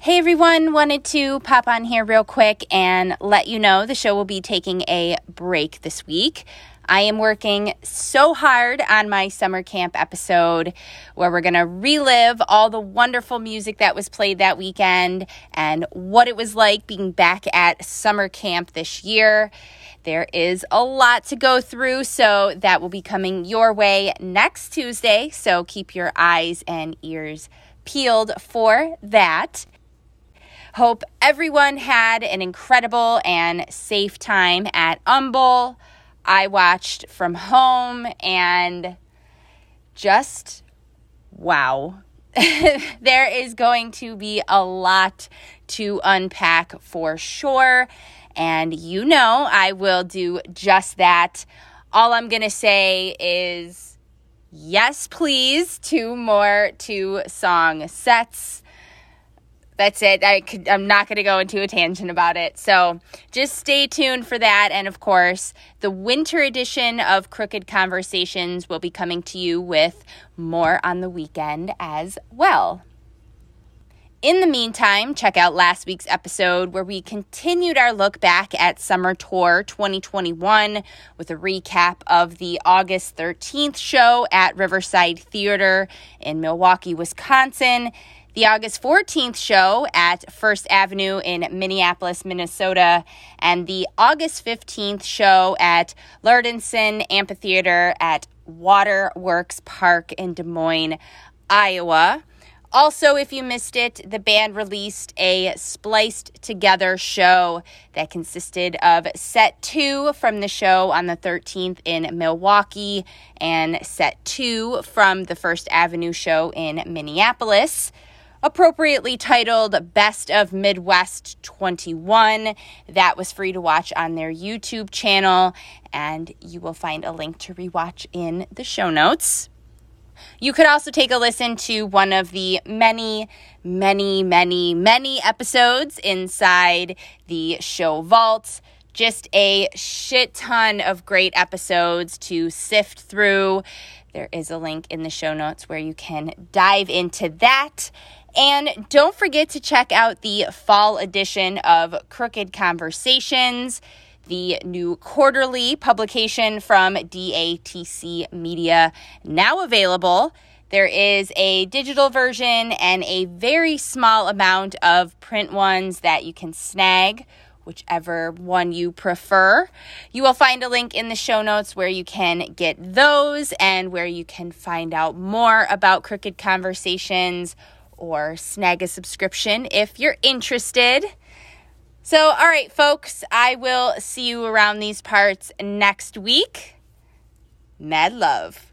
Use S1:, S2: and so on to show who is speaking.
S1: Hey everyone, wanted to pop on here real quick and let you know the show will be taking a break this week. I am working so hard on my summer camp episode where we're going to relive all the wonderful music that was played that weekend and what it was like being back at summer camp this year. There is a lot to go through, so that will be coming your way next Tuesday. So keep your eyes and ears peeled for that. Hope everyone had an incredible and safe time at Humble. I watched from home and just wow. there is going to be a lot to unpack for sure. And you know, I will do just that. All I'm going to say is yes, please, two more two song sets that's it. I could, I'm not going to go into a tangent about it. So just stay tuned for that. And of course, the winter edition of Crooked Conversations will be coming to you with more on the weekend as well. In the meantime, check out last week's episode where we continued our look back at Summer Tour 2021 with a recap of the August 13th show at Riverside Theater in Milwaukee, Wisconsin the August 14th show at First Avenue in Minneapolis, Minnesota, and the August 15th show at Lauridsen Amphitheater at Waterworks Park in Des Moines, Iowa. Also, if you missed it, the band released a spliced together show that consisted of set two from the show on the 13th in Milwaukee and set two from the First Avenue show in Minneapolis appropriately titled Best of Midwest 21. That was free to watch on their YouTube channel, and you will find a link to rewatch in the show notes. You could also take a listen to one of the many, many, many, many episodes inside the show vault. Just a shit ton of great episodes to sift through. There is a link in the show notes where you can dive into that. And don't forget to check out the fall edition of Crooked Conversations, the new quarterly publication from DATC Media, now available. There is a digital version and a very small amount of print ones that you can snag, whichever one you prefer. You will find a link in the show notes where you can get those and where you can find out more about Crooked Conversations or snag a subscription if you're interested. So, all right, folks, I will see you around these parts next week. Mad love.